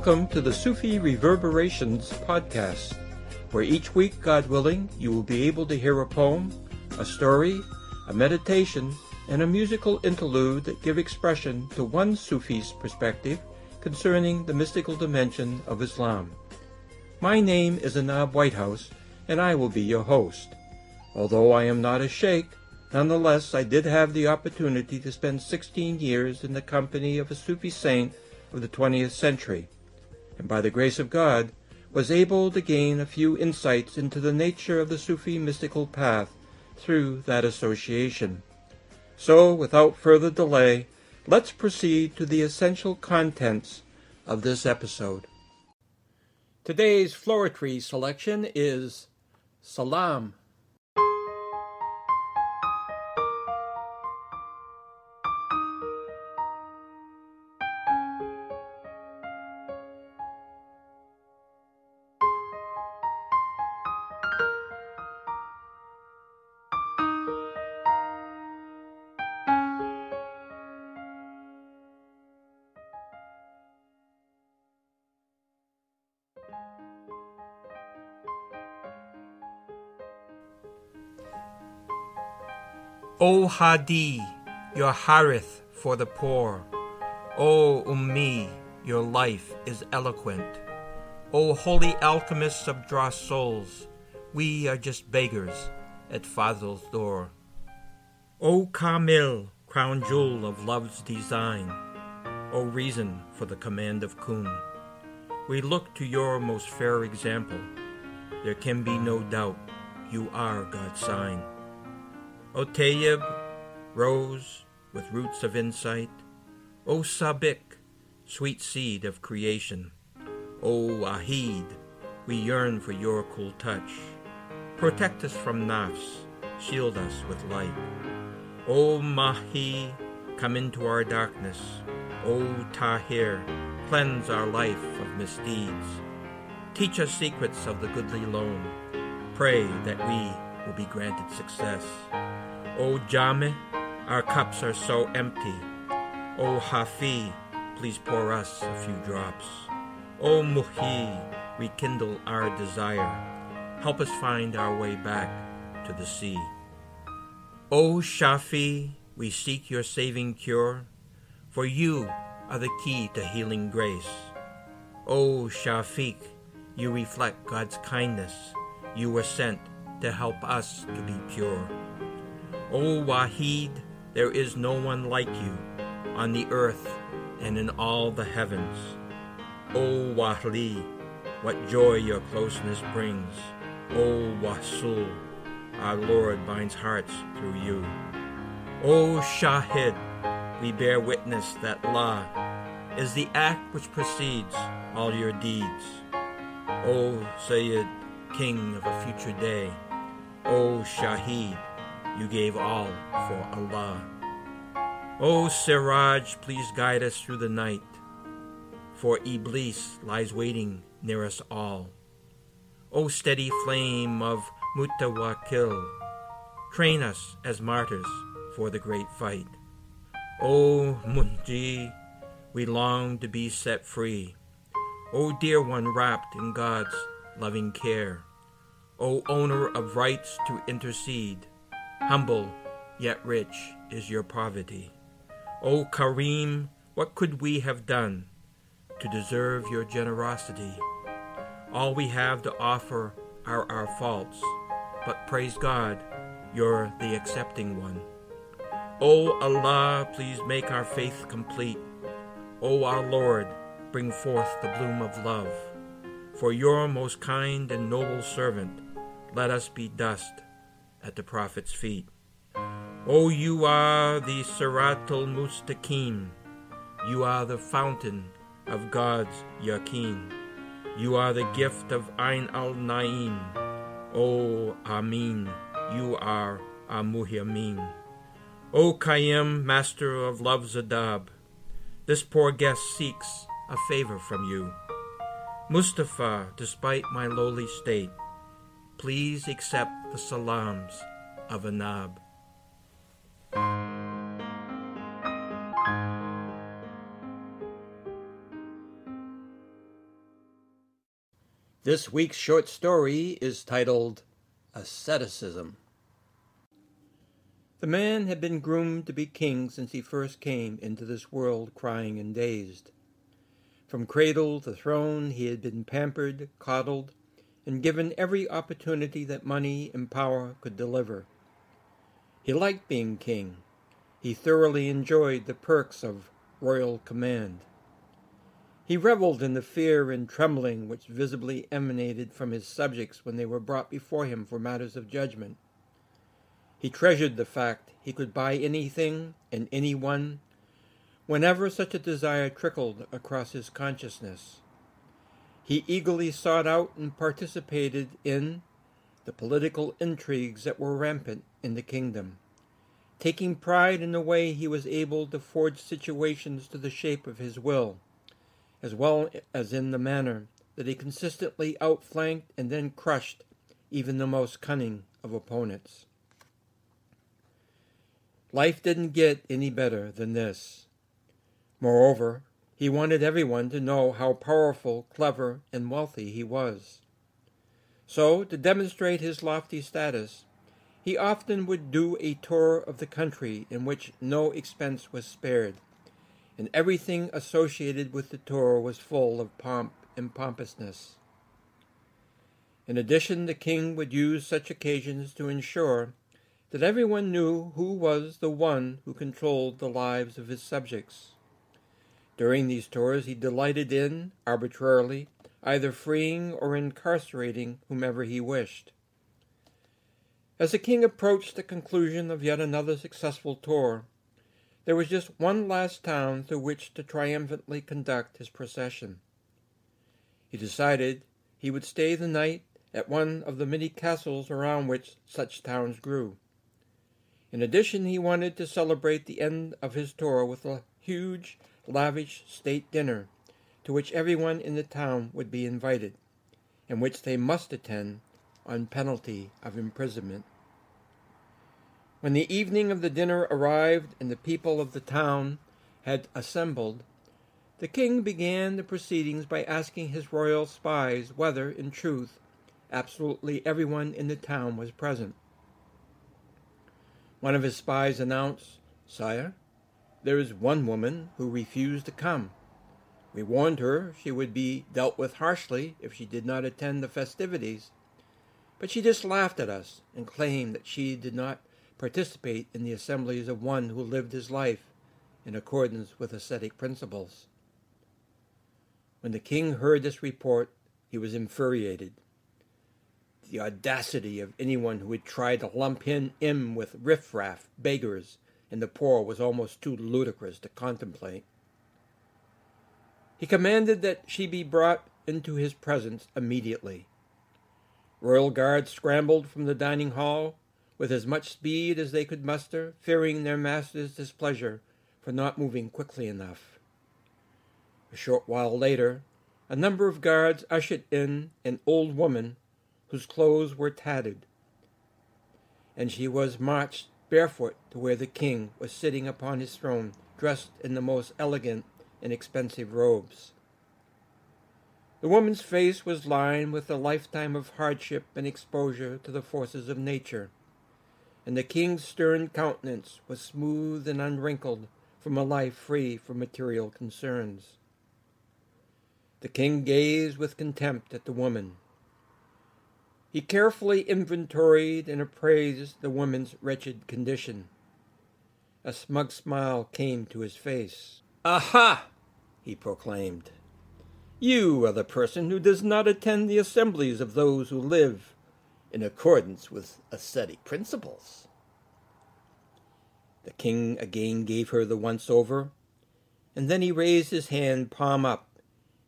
Welcome to the Sufi Reverberations podcast, where each week, God willing, you will be able to hear a poem, a story, a meditation, and a musical interlude that give expression to one Sufi's perspective concerning the mystical dimension of Islam. My name is Anab Whitehouse, and I will be your host. Although I am not a sheikh, nonetheless I did have the opportunity to spend 16 years in the company of a Sufi saint of the 20th century, and by the grace of God was able to gain a few insights into the nature of the Sufi mystical path through that association. So, without further delay, let's proceed to the essential contents of this episode. Today's floristry selection is Salam Hadi, your Harith for the poor. O Ummi, your life is eloquent. O holy alchemists of dross souls, we are just beggars at Fazl's door. O Kamil, crown jewel of love's design, O reason for the command of Kun, we look to your most fair example. There can be no doubt you are God's sign. O Tayyib, rose with roots of insight. O Sabik, sweet seed of creation. O Ahid, we yearn for your cool touch. Protect us from nafs, shield us with light. O Mahi, come into our darkness. O Tahir, cleanse our life of misdeeds. Teach us secrets of the goodly loan. Pray that we will be granted success. O Jame, our cups are so empty. O Hafi, please pour us a few drops. O Muhi, rekindle our desire. Help us find our way back to the sea. O Shafi, we seek your saving cure, for you are the key to healing grace. O Shafiq, you reflect God's kindness. You were sent to help us to be pure. O Wahid, there is no one like you on the earth and in all the heavens. O Wahli, what joy your closeness brings. O Wasul, our Lord binds hearts through you. O Shahid, we bear witness that La is the act which precedes all your deeds. O Sayyid, King of a future day. O Shahid, you gave all for Allah. O Siraj, please guide us through the night, for Iblis lies waiting near us all. O steady flame of Mutawakil, train us as martyrs for the great fight. O Munji, we long to be set free. O dear one wrapped in God's loving care. O owner of rights to intercede, Humble yet rich is your poverty. O Kareem, what could we have done to deserve your generosity? All we have to offer are our faults, but praise God, you're the accepting one. O Allah, please make our faith complete. O our Lord, bring forth the bloom of love. For your most kind and noble servant, let us be dust at the Prophet's feet. O you are the Siratul Mustaqim. You are the fountain of God's Yaqeen. You are the gift of Ain al Naim. O Amin, you are Amuhyamin. O Qayyum, master of love's adab, this poor guest seeks a favor from you. Mustafa, despite my lowly state, please accept the salams of Anab. This week's short story is titled Asceticism. The man had been groomed to be king since he first came into this world crying and dazed. From cradle to throne he had been pampered, coddled, and given every opportunity that money and power could deliver. He liked being king. He thoroughly enjoyed the perks of royal command. He reveled in the fear and trembling which visibly emanated from his subjects when they were brought before him for matters of judgment. He treasured the fact he could buy anything and anyone whenever such a desire trickled across his consciousness. He eagerly sought out and participated in the political intrigues that were rampant in the kingdom, taking pride in the way he was able to forge situations to the shape of his will as well as in the manner that he consistently outflanked and then crushed even the most cunning of opponents. Life didn't get any better than this. Moreover, he wanted everyone to know how powerful, clever, and wealthy he was. So, to demonstrate his lofty status, he often would do a tour of the country in which no expense was spared and everything associated with the tour was full of pomp and pompousness. In addition, the king would use such occasions to ensure that everyone knew who was the one who controlled the lives of his subjects. During these tours, he delighted in, arbitrarily, either freeing or incarcerating whomever he wished. As the king approached the conclusion of yet another successful tour, there was just one last town through which to triumphantly conduct his procession. He decided he would stay the night at one of the many castles around which such towns grew. In addition, he wanted to celebrate the end of his tour with a huge, lavish state dinner to which everyone in the town would be invited, and which they must attend on penalty of imprisonment. When the evening of the dinner arrived and the people of the town had assembled, the king began the proceedings by asking his royal spies whether, in truth, absolutely everyone in the town was present. One of his spies announced, Sire, there is one woman who refused to come. We warned her she would be dealt with harshly if she did not attend the festivities, but she just laughed at us and claimed that she did not participate in the assemblies of one who lived his life in accordance with ascetic principles. When the king heard this report, he was infuriated. The audacity of anyone who would try to lump him in with riffraff, beggars, and the poor was almost too ludicrous to contemplate. He commanded that she be brought into his presence immediately. Royal guards scrambled from the dining hall with as much speed as they could muster, fearing their master's displeasure for not moving quickly enough. A short while later, a number of guards ushered in an old woman whose clothes were tattered, and she was marched barefoot to where the king was sitting upon his throne, dressed in the most elegant and expensive robes. The woman's face was lined with a lifetime of hardship and exposure to the forces of nature and the king's stern countenance was smooth and unwrinkled from a life free from material concerns. The king gazed with contempt at the woman. He carefully inventoried and appraised the woman's wretched condition. A smug smile came to his face. Aha! he proclaimed. You are the person who does not attend the assemblies of those who live in accordance with ascetic principles. The king again gave her the once over, and then he raised his hand palm up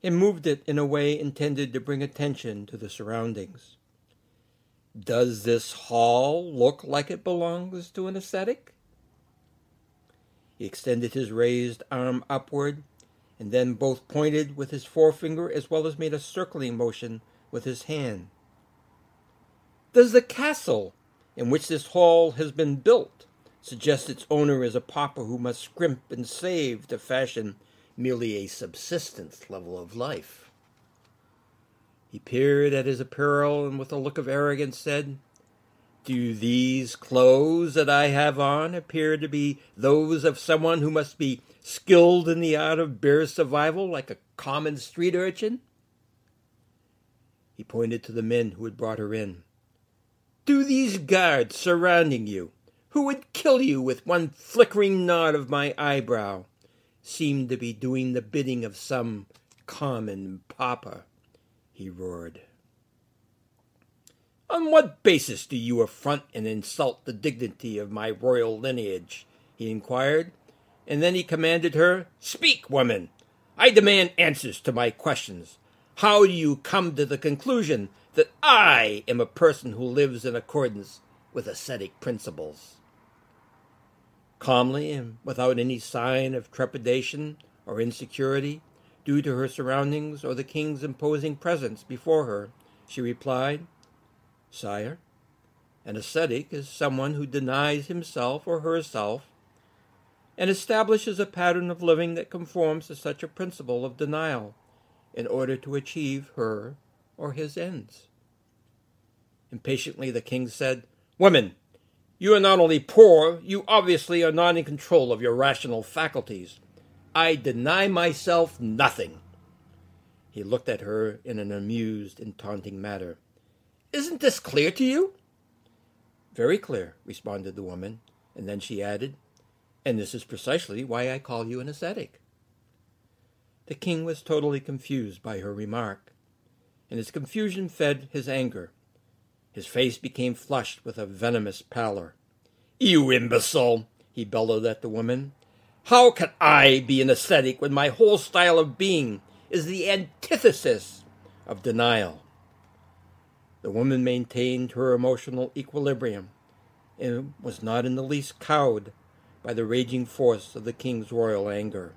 and moved it in a way intended to bring attention to the surroundings. Does this hall look like it belongs to an ascetic? He extended his raised arm upward, and then both pointed with his forefinger as well as made a circling motion with his hand. Does the castle in which this hall has been built suggest its owner is a pauper who must scrimp and save to fashion merely a subsistence level of life? He peered at his apparel and with a look of arrogance said, Do these clothes that I have on appear to be those of someone who must be skilled in the art of bare survival like a common street urchin? He pointed to the men who had brought her in. Do these guards surrounding you, who would kill you with one flickering nod of my eyebrow, seem to be doing the bidding of some common pauper? He roared. On what basis do you affront and insult the dignity of my royal lineage? he inquired, and then he commanded her, Speak, woman! I demand answers to my questions. How do you come to the conclusion that I am a person who lives in accordance with ascetic principles? Calmly and without any sign of trepidation or insecurity, due to her surroundings or the king's imposing presence before her, she replied, Sire, an ascetic is someone who denies himself or herself and establishes a pattern of living that conforms to such a principle of denial in order to achieve her or his ends. Impatiently, the king said, Women, you are not only poor, you obviously are not in control of your rational faculties. I deny myself nothing. He looked at her in an amused and taunting manner. Isn't this clear to you? Very clear, responded the woman, and then she added, And this is precisely why I call you an ascetic. The king was totally confused by her remark, and his confusion fed his anger. His face became flushed with a venomous pallor. You imbecile! he bellowed at the woman. How can I be an ascetic when my whole style of being is the antithesis of denial? The woman maintained her emotional equilibrium and was not in the least cowed by the raging force of the king's royal anger.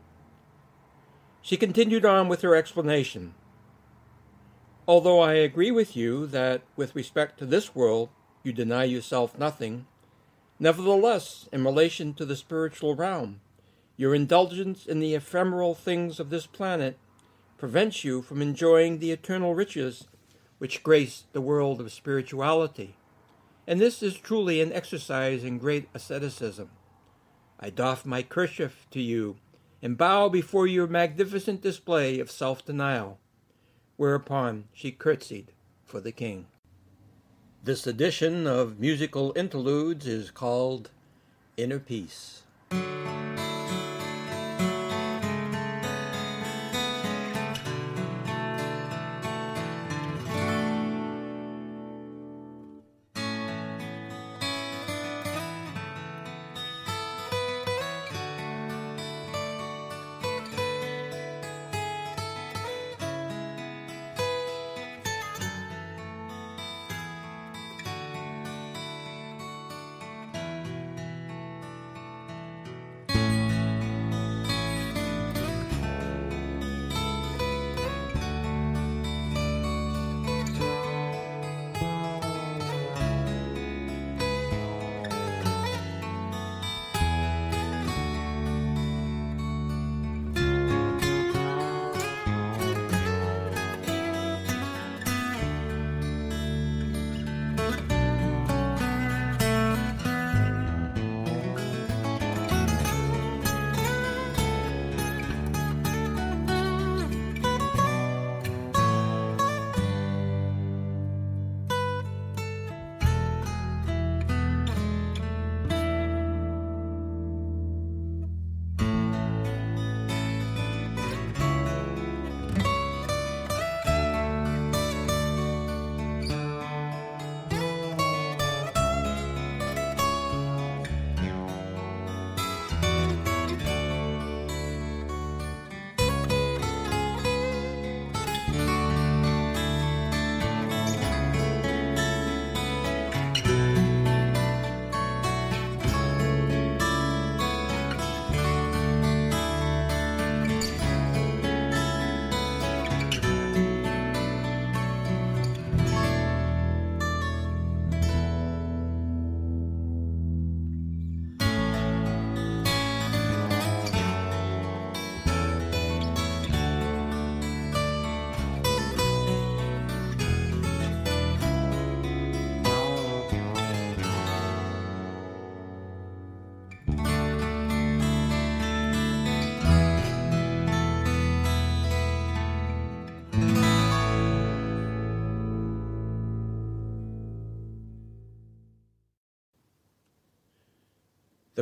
She continued on with her explanation. Although I agree with you that, with respect to this world, you deny yourself nothing, nevertheless, in relation to the spiritual realm, your indulgence in the ephemeral things of this planet prevents you from enjoying the eternal riches which grace the world of spirituality. And this is truly an exercise in great asceticism. I doff my kerchief to you and bow before your magnificent display of self denial. Whereupon she curtsied for the king. This edition of Musical Interludes is called Inner Peace.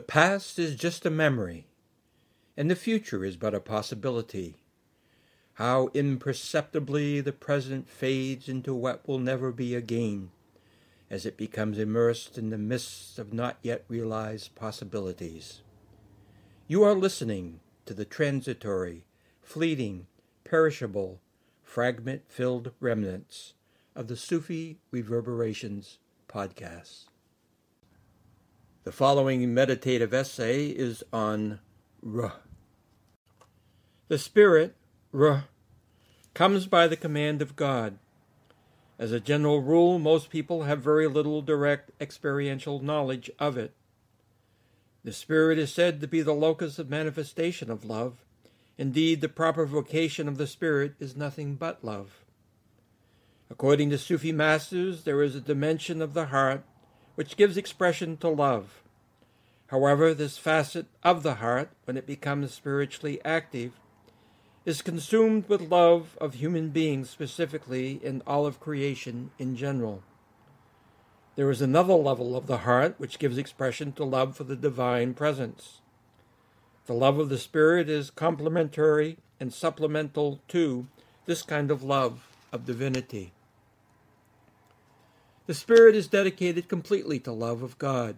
Past is just a memory, and the future is but a possibility. How imperceptibly the present fades into what will never be again, as it becomes immersed in the mists of not yet realized possibilities. You are listening to the transitory, fleeting, perishable, fragment filled remnants of the Sufi Reverberations podcast. The following meditative essay is on Ruh. The spirit, Ruh, comes by the command of God. As a general rule, most people have very little direct experiential knowledge of it. The Spirit is said to be the locus of manifestation of love. Indeed, the proper vocation of the Spirit is nothing but love. According to Sufi masters, there is a dimension of the heart which gives expression to love. However, this facet of the heart, when it becomes spiritually active, is consumed with love of human beings specifically and all of creation in general. There is another level of the heart which gives expression to love for the divine presence. The love of the Spirit is complementary and supplemental to this kind of love of divinity. The Spirit is dedicated completely to love of God.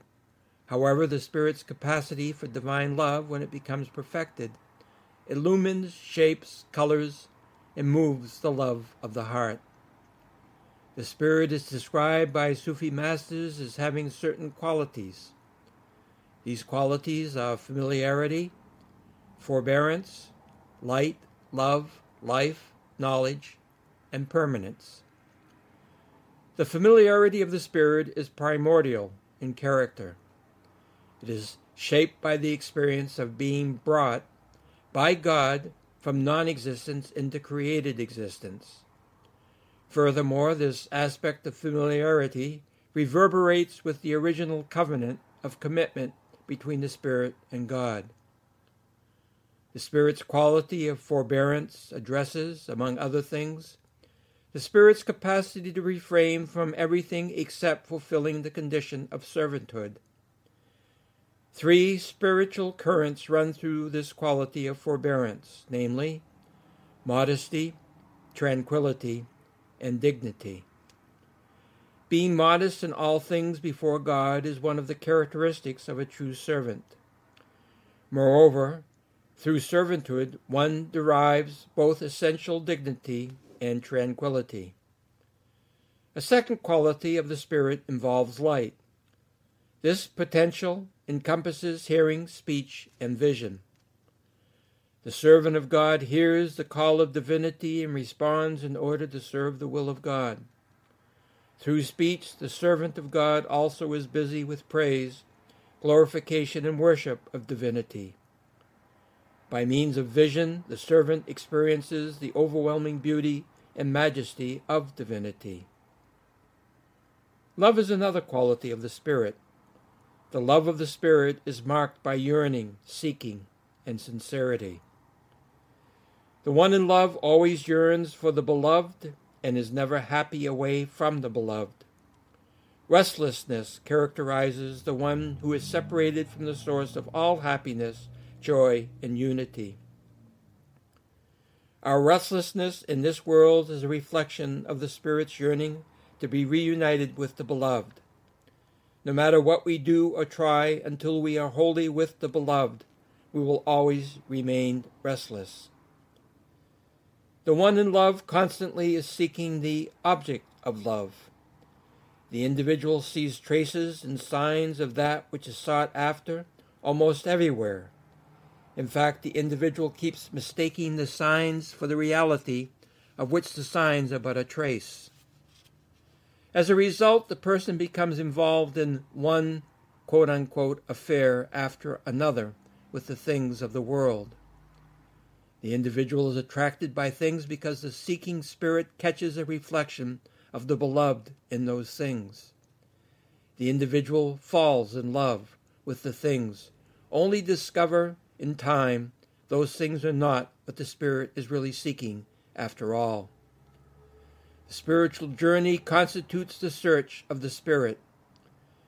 However, the Spirit's capacity for divine love, when it becomes perfected, illumines, shapes, colors, and moves the love of the heart. The Spirit is described by Sufi masters as having certain qualities. These qualities are familiarity, forbearance, light, love, life, knowledge, and permanence. The familiarity of the Spirit is primordial in character. It is shaped by the experience of being brought by God from non existence into created existence. Furthermore, this aspect of familiarity reverberates with the original covenant of commitment between the Spirit and God. The Spirit's quality of forbearance addresses, among other things, the Spirit's capacity to refrain from everything except fulfilling the condition of servanthood Three spiritual currents run through this quality of forbearance, namely, modesty, tranquility, and dignity. Being modest in all things before God is one of the characteristics of a true servant. Moreover, through servanthood, one derives both essential dignity and tranquility. A second quality of the Spirit involves light. This potential encompasses hearing, speech, and vision. The servant of God hears the call of divinity and responds in order to serve the will of God. Through speech, the servant of God also is busy with praise, glorification, and worship of divinity. By means of vision, the servant experiences the overwhelming beauty and majesty of divinity. Love is another quality of the Spirit. The love of the Spirit is marked by yearning, seeking, and sincerity. The one in love always yearns for the beloved and is never happy away from the beloved. Restlessness characterizes the one who is separated from the source of all happiness, joy, and unity. Our restlessness in this world is a reflection of the Spirit's yearning to be reunited with the beloved. No matter what we do or try until we are wholly with the beloved, we will always remain restless. The one in love constantly is seeking the object of love. The individual sees traces and signs of that which is sought after almost everywhere. In fact, the individual keeps mistaking the signs for the reality of which the signs are but a trace. As a result, the person becomes involved in one quote unquote affair after another with the things of the world. The individual is attracted by things because the seeking spirit catches a reflection of the beloved in those things. The individual falls in love with the things, only discover in time those things are not what the spirit is really seeking after all. The spiritual journey constitutes the search of the spirit.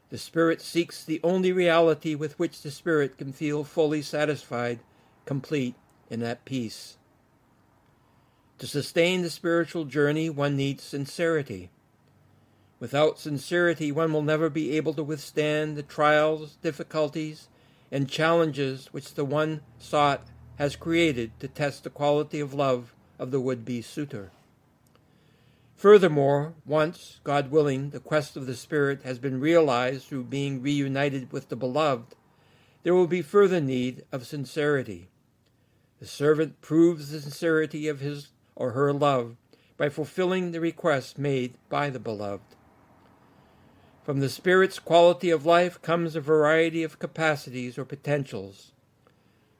The spirit seeks the only reality with which the spirit can feel fully satisfied, complete, and at peace. To sustain the spiritual journey, one needs sincerity. Without sincerity, one will never be able to withstand the trials, difficulties, and challenges which the one sought has created to test the quality of love of the would be suitor. Furthermore, once, God willing, the quest of the Spirit has been realized through being reunited with the Beloved, there will be further need of sincerity. The servant proves the sincerity of his or her love by fulfilling the request made by the Beloved. From the Spirit's quality of life comes a variety of capacities or potentials.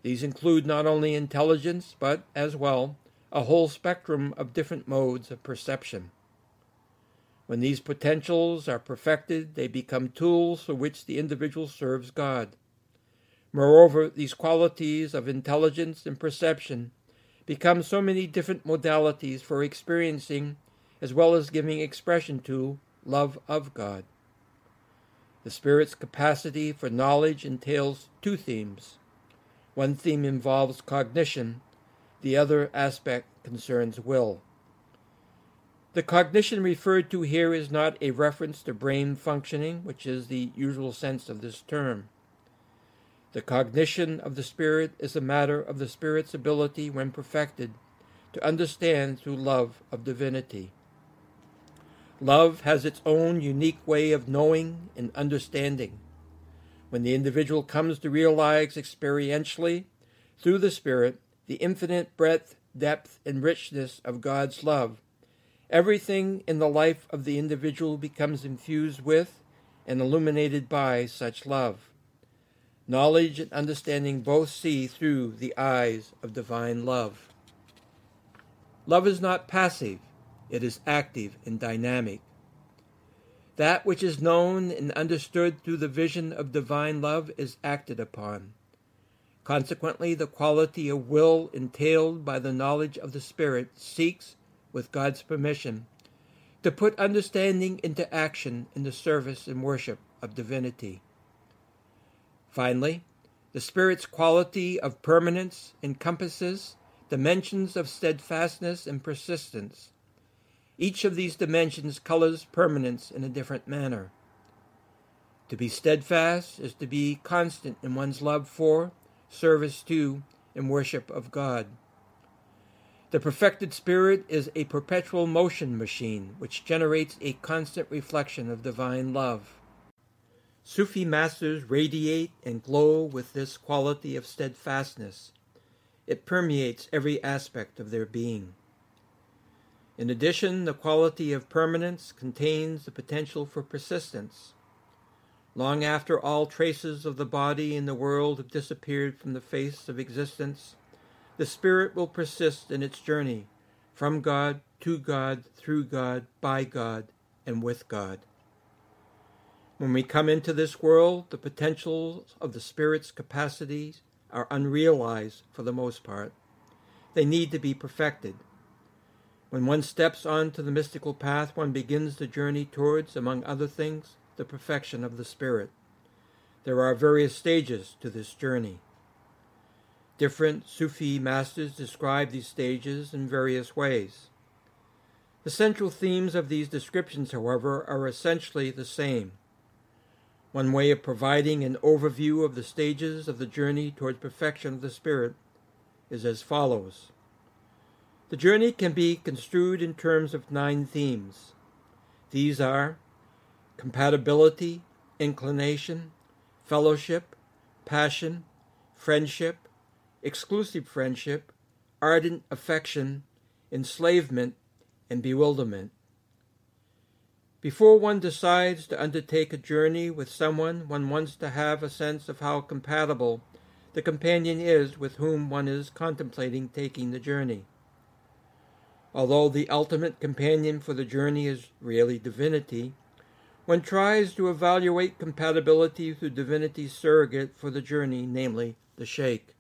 These include not only intelligence, but, as well, a whole spectrum of different modes of perception. When these potentials are perfected, they become tools for which the individual serves God. Moreover, these qualities of intelligence and perception become so many different modalities for experiencing as well as giving expression to love of God. The Spirit's capacity for knowledge entails two themes. One theme involves cognition, the other aspect concerns will. The cognition referred to here is not a reference to brain functioning, which is the usual sense of this term. The cognition of the Spirit is a matter of the Spirit's ability, when perfected, to understand through love of divinity. Love has its own unique way of knowing and understanding. When the individual comes to realize experientially, through the Spirit, the infinite breadth, depth, and richness of God's love, everything in the life of the individual becomes infused with and illuminated by such love. Knowledge and understanding both see through the eyes of divine love. Love is not passive, it is active and dynamic. That which is known and understood through the vision of divine love is acted upon. Consequently, the quality of will entailed by the knowledge of the Spirit seeks, with God's permission, to put understanding into action in the service and worship of divinity. Finally, the Spirit's quality of permanence encompasses dimensions of steadfastness and persistence. Each of these dimensions colors permanence in a different manner. To be steadfast is to be constant in one's love for service to, and worship of God. The perfected spirit is a perpetual motion machine which generates a constant reflection of divine love. Sufi masters radiate and glow with this quality of steadfastness. It permeates every aspect of their being. In addition, the quality of permanence contains the potential for persistence. Long after all traces of the body in the world have disappeared from the face of existence, the spirit will persist in its journey from God, to God, through God, by God, and with God. When we come into this world, the potentials of the spirit's capacities are unrealized for the most part. They need to be perfected. When one steps onto the mystical path, one begins the journey towards, among other things, the perfection of the Spirit. There are various stages to this journey. Different Sufi masters describe these stages in various ways. The central themes of these descriptions, however, are essentially the same. One way of providing an overview of the stages of the journey towards perfection of the Spirit is as follows. The journey can be construed in terms of nine themes. These are compatibility, inclination, fellowship, passion, friendship, exclusive friendship, ardent affection, enslavement, and bewilderment. Before one decides to undertake a journey with someone, one wants to have a sense of how compatible the companion is with whom one is contemplating taking the journey. Although the ultimate companion for the journey is really divinity, one tries to evaluate compatibility through divinity's surrogate for the journey, namely the sheikh.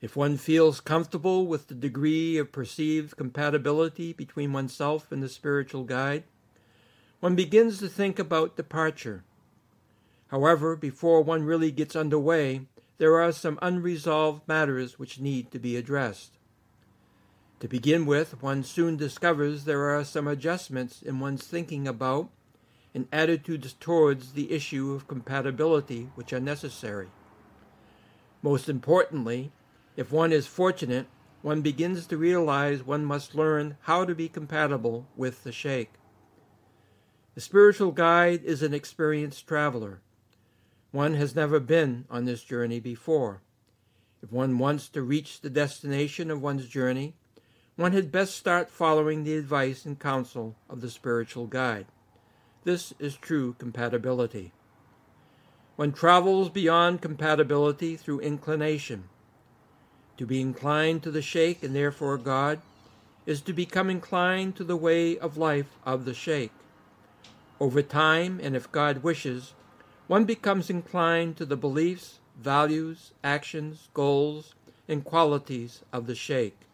If one feels comfortable with the degree of perceived compatibility between oneself and the spiritual guide, one begins to think about departure, However, before one really gets underway, there are some unresolved matters which need to be addressed. To begin with, one soon discovers there are some adjustments in one's thinking about and attitudes towards the issue of compatibility which are necessary. Most importantly, if one is fortunate, one begins to realize one must learn how to be compatible with the Sheikh. The spiritual guide is an experienced traveler. One has never been on this journey before. If one wants to reach the destination of one's journey, one had best start following the advice and counsel of the spiritual guide. This is true compatibility. One travels beyond compatibility through inclination. To be inclined to the Sheikh and therefore God is to become inclined to the way of life of the Sheikh. Over time, and if God wishes, one becomes inclined to the beliefs, values, actions, goals, and qualities of the Sheikh.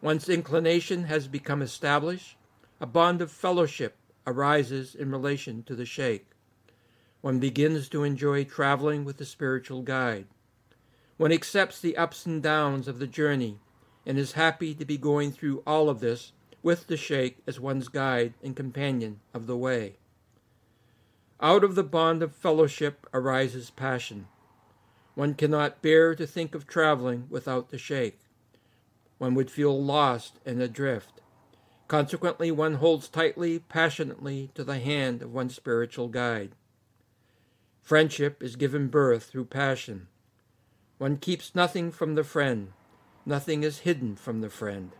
Once inclination has become established, a bond of fellowship arises in relation to the Sheikh. One begins to enjoy traveling with the spiritual guide. One accepts the ups and downs of the journey and is happy to be going through all of this with the Sheikh as one's guide and companion of the way. Out of the bond of fellowship arises passion. One cannot bear to think of traveling without the Sheikh. One would feel lost and adrift. Consequently, one holds tightly, passionately to the hand of one's spiritual guide. Friendship is given birth through passion. One keeps nothing from the friend, nothing is hidden from the friend.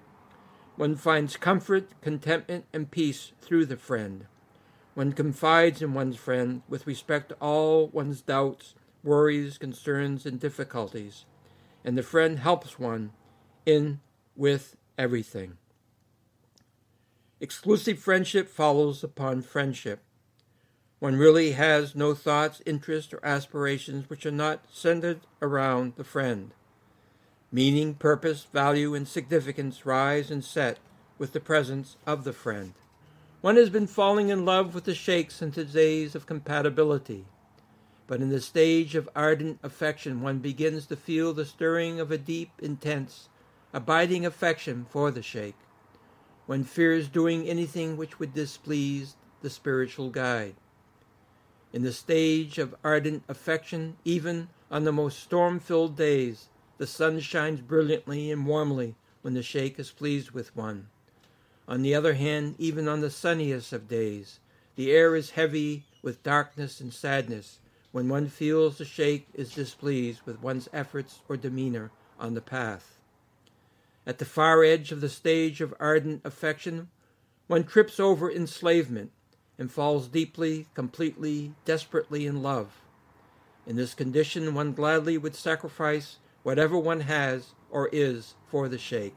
One finds comfort, contentment, and peace through the friend. One confides in one's friend with respect to all one's doubts, worries, concerns, and difficulties, and the friend helps one in with everything. Exclusive friendship follows upon friendship. One really has no thoughts, interests, or aspirations which are not centered around the friend. Meaning, purpose, value, and significance rise and set with the presence of the friend. One has been falling in love with the Sheikh since the days of compatibility. But in the stage of ardent affection, one begins to feel the stirring of a deep, intense, abiding affection for the Sheikh. One fears doing anything which would displease the spiritual guide. In the stage of ardent affection, even on the most storm filled days, the sun shines brilliantly and warmly when the Sheikh is pleased with one. On the other hand, even on the sunniest of days, the air is heavy with darkness and sadness when one feels the Sheikh is displeased with one's efforts or demeanor on the path. At the far edge of the stage of ardent affection, one trips over enslavement and falls deeply, completely, desperately in love. In this condition, one gladly would sacrifice whatever one has or is for the Sheikh.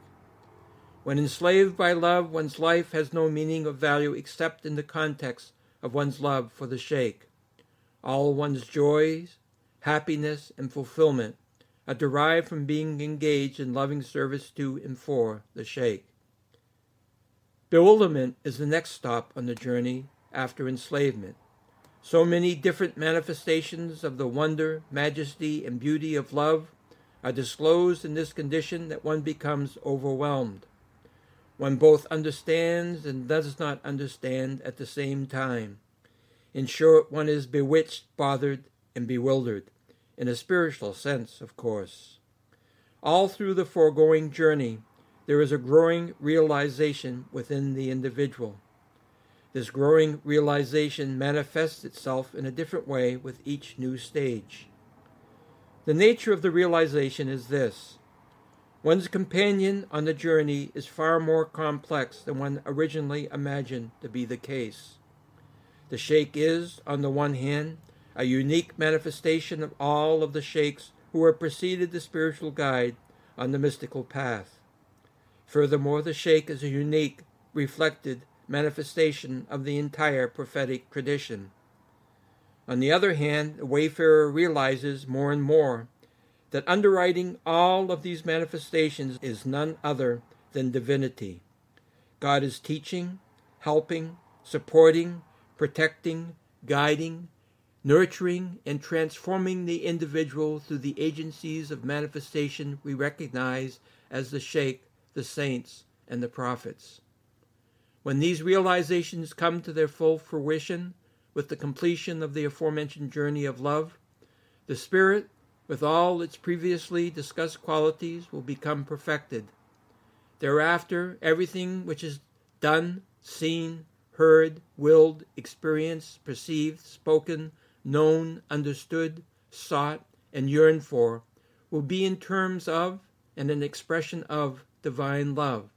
When enslaved by love, one's life has no meaning or value except in the context of one's love for the Sheikh. All one's joys, happiness, and fulfillment are derived from being engaged in loving service to and for the Sheikh. Bewilderment is the next stop on the journey after enslavement. So many different manifestations of the wonder, majesty, and beauty of love are disclosed in this condition that one becomes overwhelmed. One both understands and does not understand at the same time. In short, one is bewitched, bothered, and bewildered, in a spiritual sense, of course. All through the foregoing journey, there is a growing realization within the individual. This growing realization manifests itself in a different way with each new stage. The nature of the realization is this one's companion on the journey is far more complex than one originally imagined to be the case. The Sheikh is, on the one hand, a unique manifestation of all of the Sheikhs who have preceded the spiritual guide on the mystical path. Furthermore, the Sheikh is a unique, reflected, manifestation of the entire prophetic tradition. On the other hand, the wayfarer realizes more and more that underwriting all of these manifestations is none other than divinity. God is teaching, helping, supporting, protecting, guiding, nurturing and transforming the individual through the agencies of manifestation we recognize as the Sheikh, the saints, and the prophets. When these realizations come to their full fruition with the completion of the aforementioned journey of love, the spirit, with all its previously discussed qualities, will become perfected. Thereafter, everything which is done, seen, heard, willed, experienced, perceived, spoken, known, understood, sought, and yearned for will be in terms of and an expression of divine love.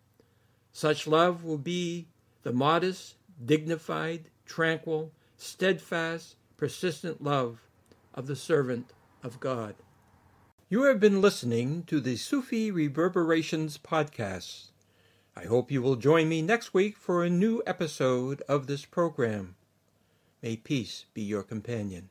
Such love will be the modest, dignified, tranquil, steadfast, persistent love of the servant of God. You have been listening to the Sufi Reverberations podcast. I hope you will join me next week for a new episode of this program. May peace be your companion.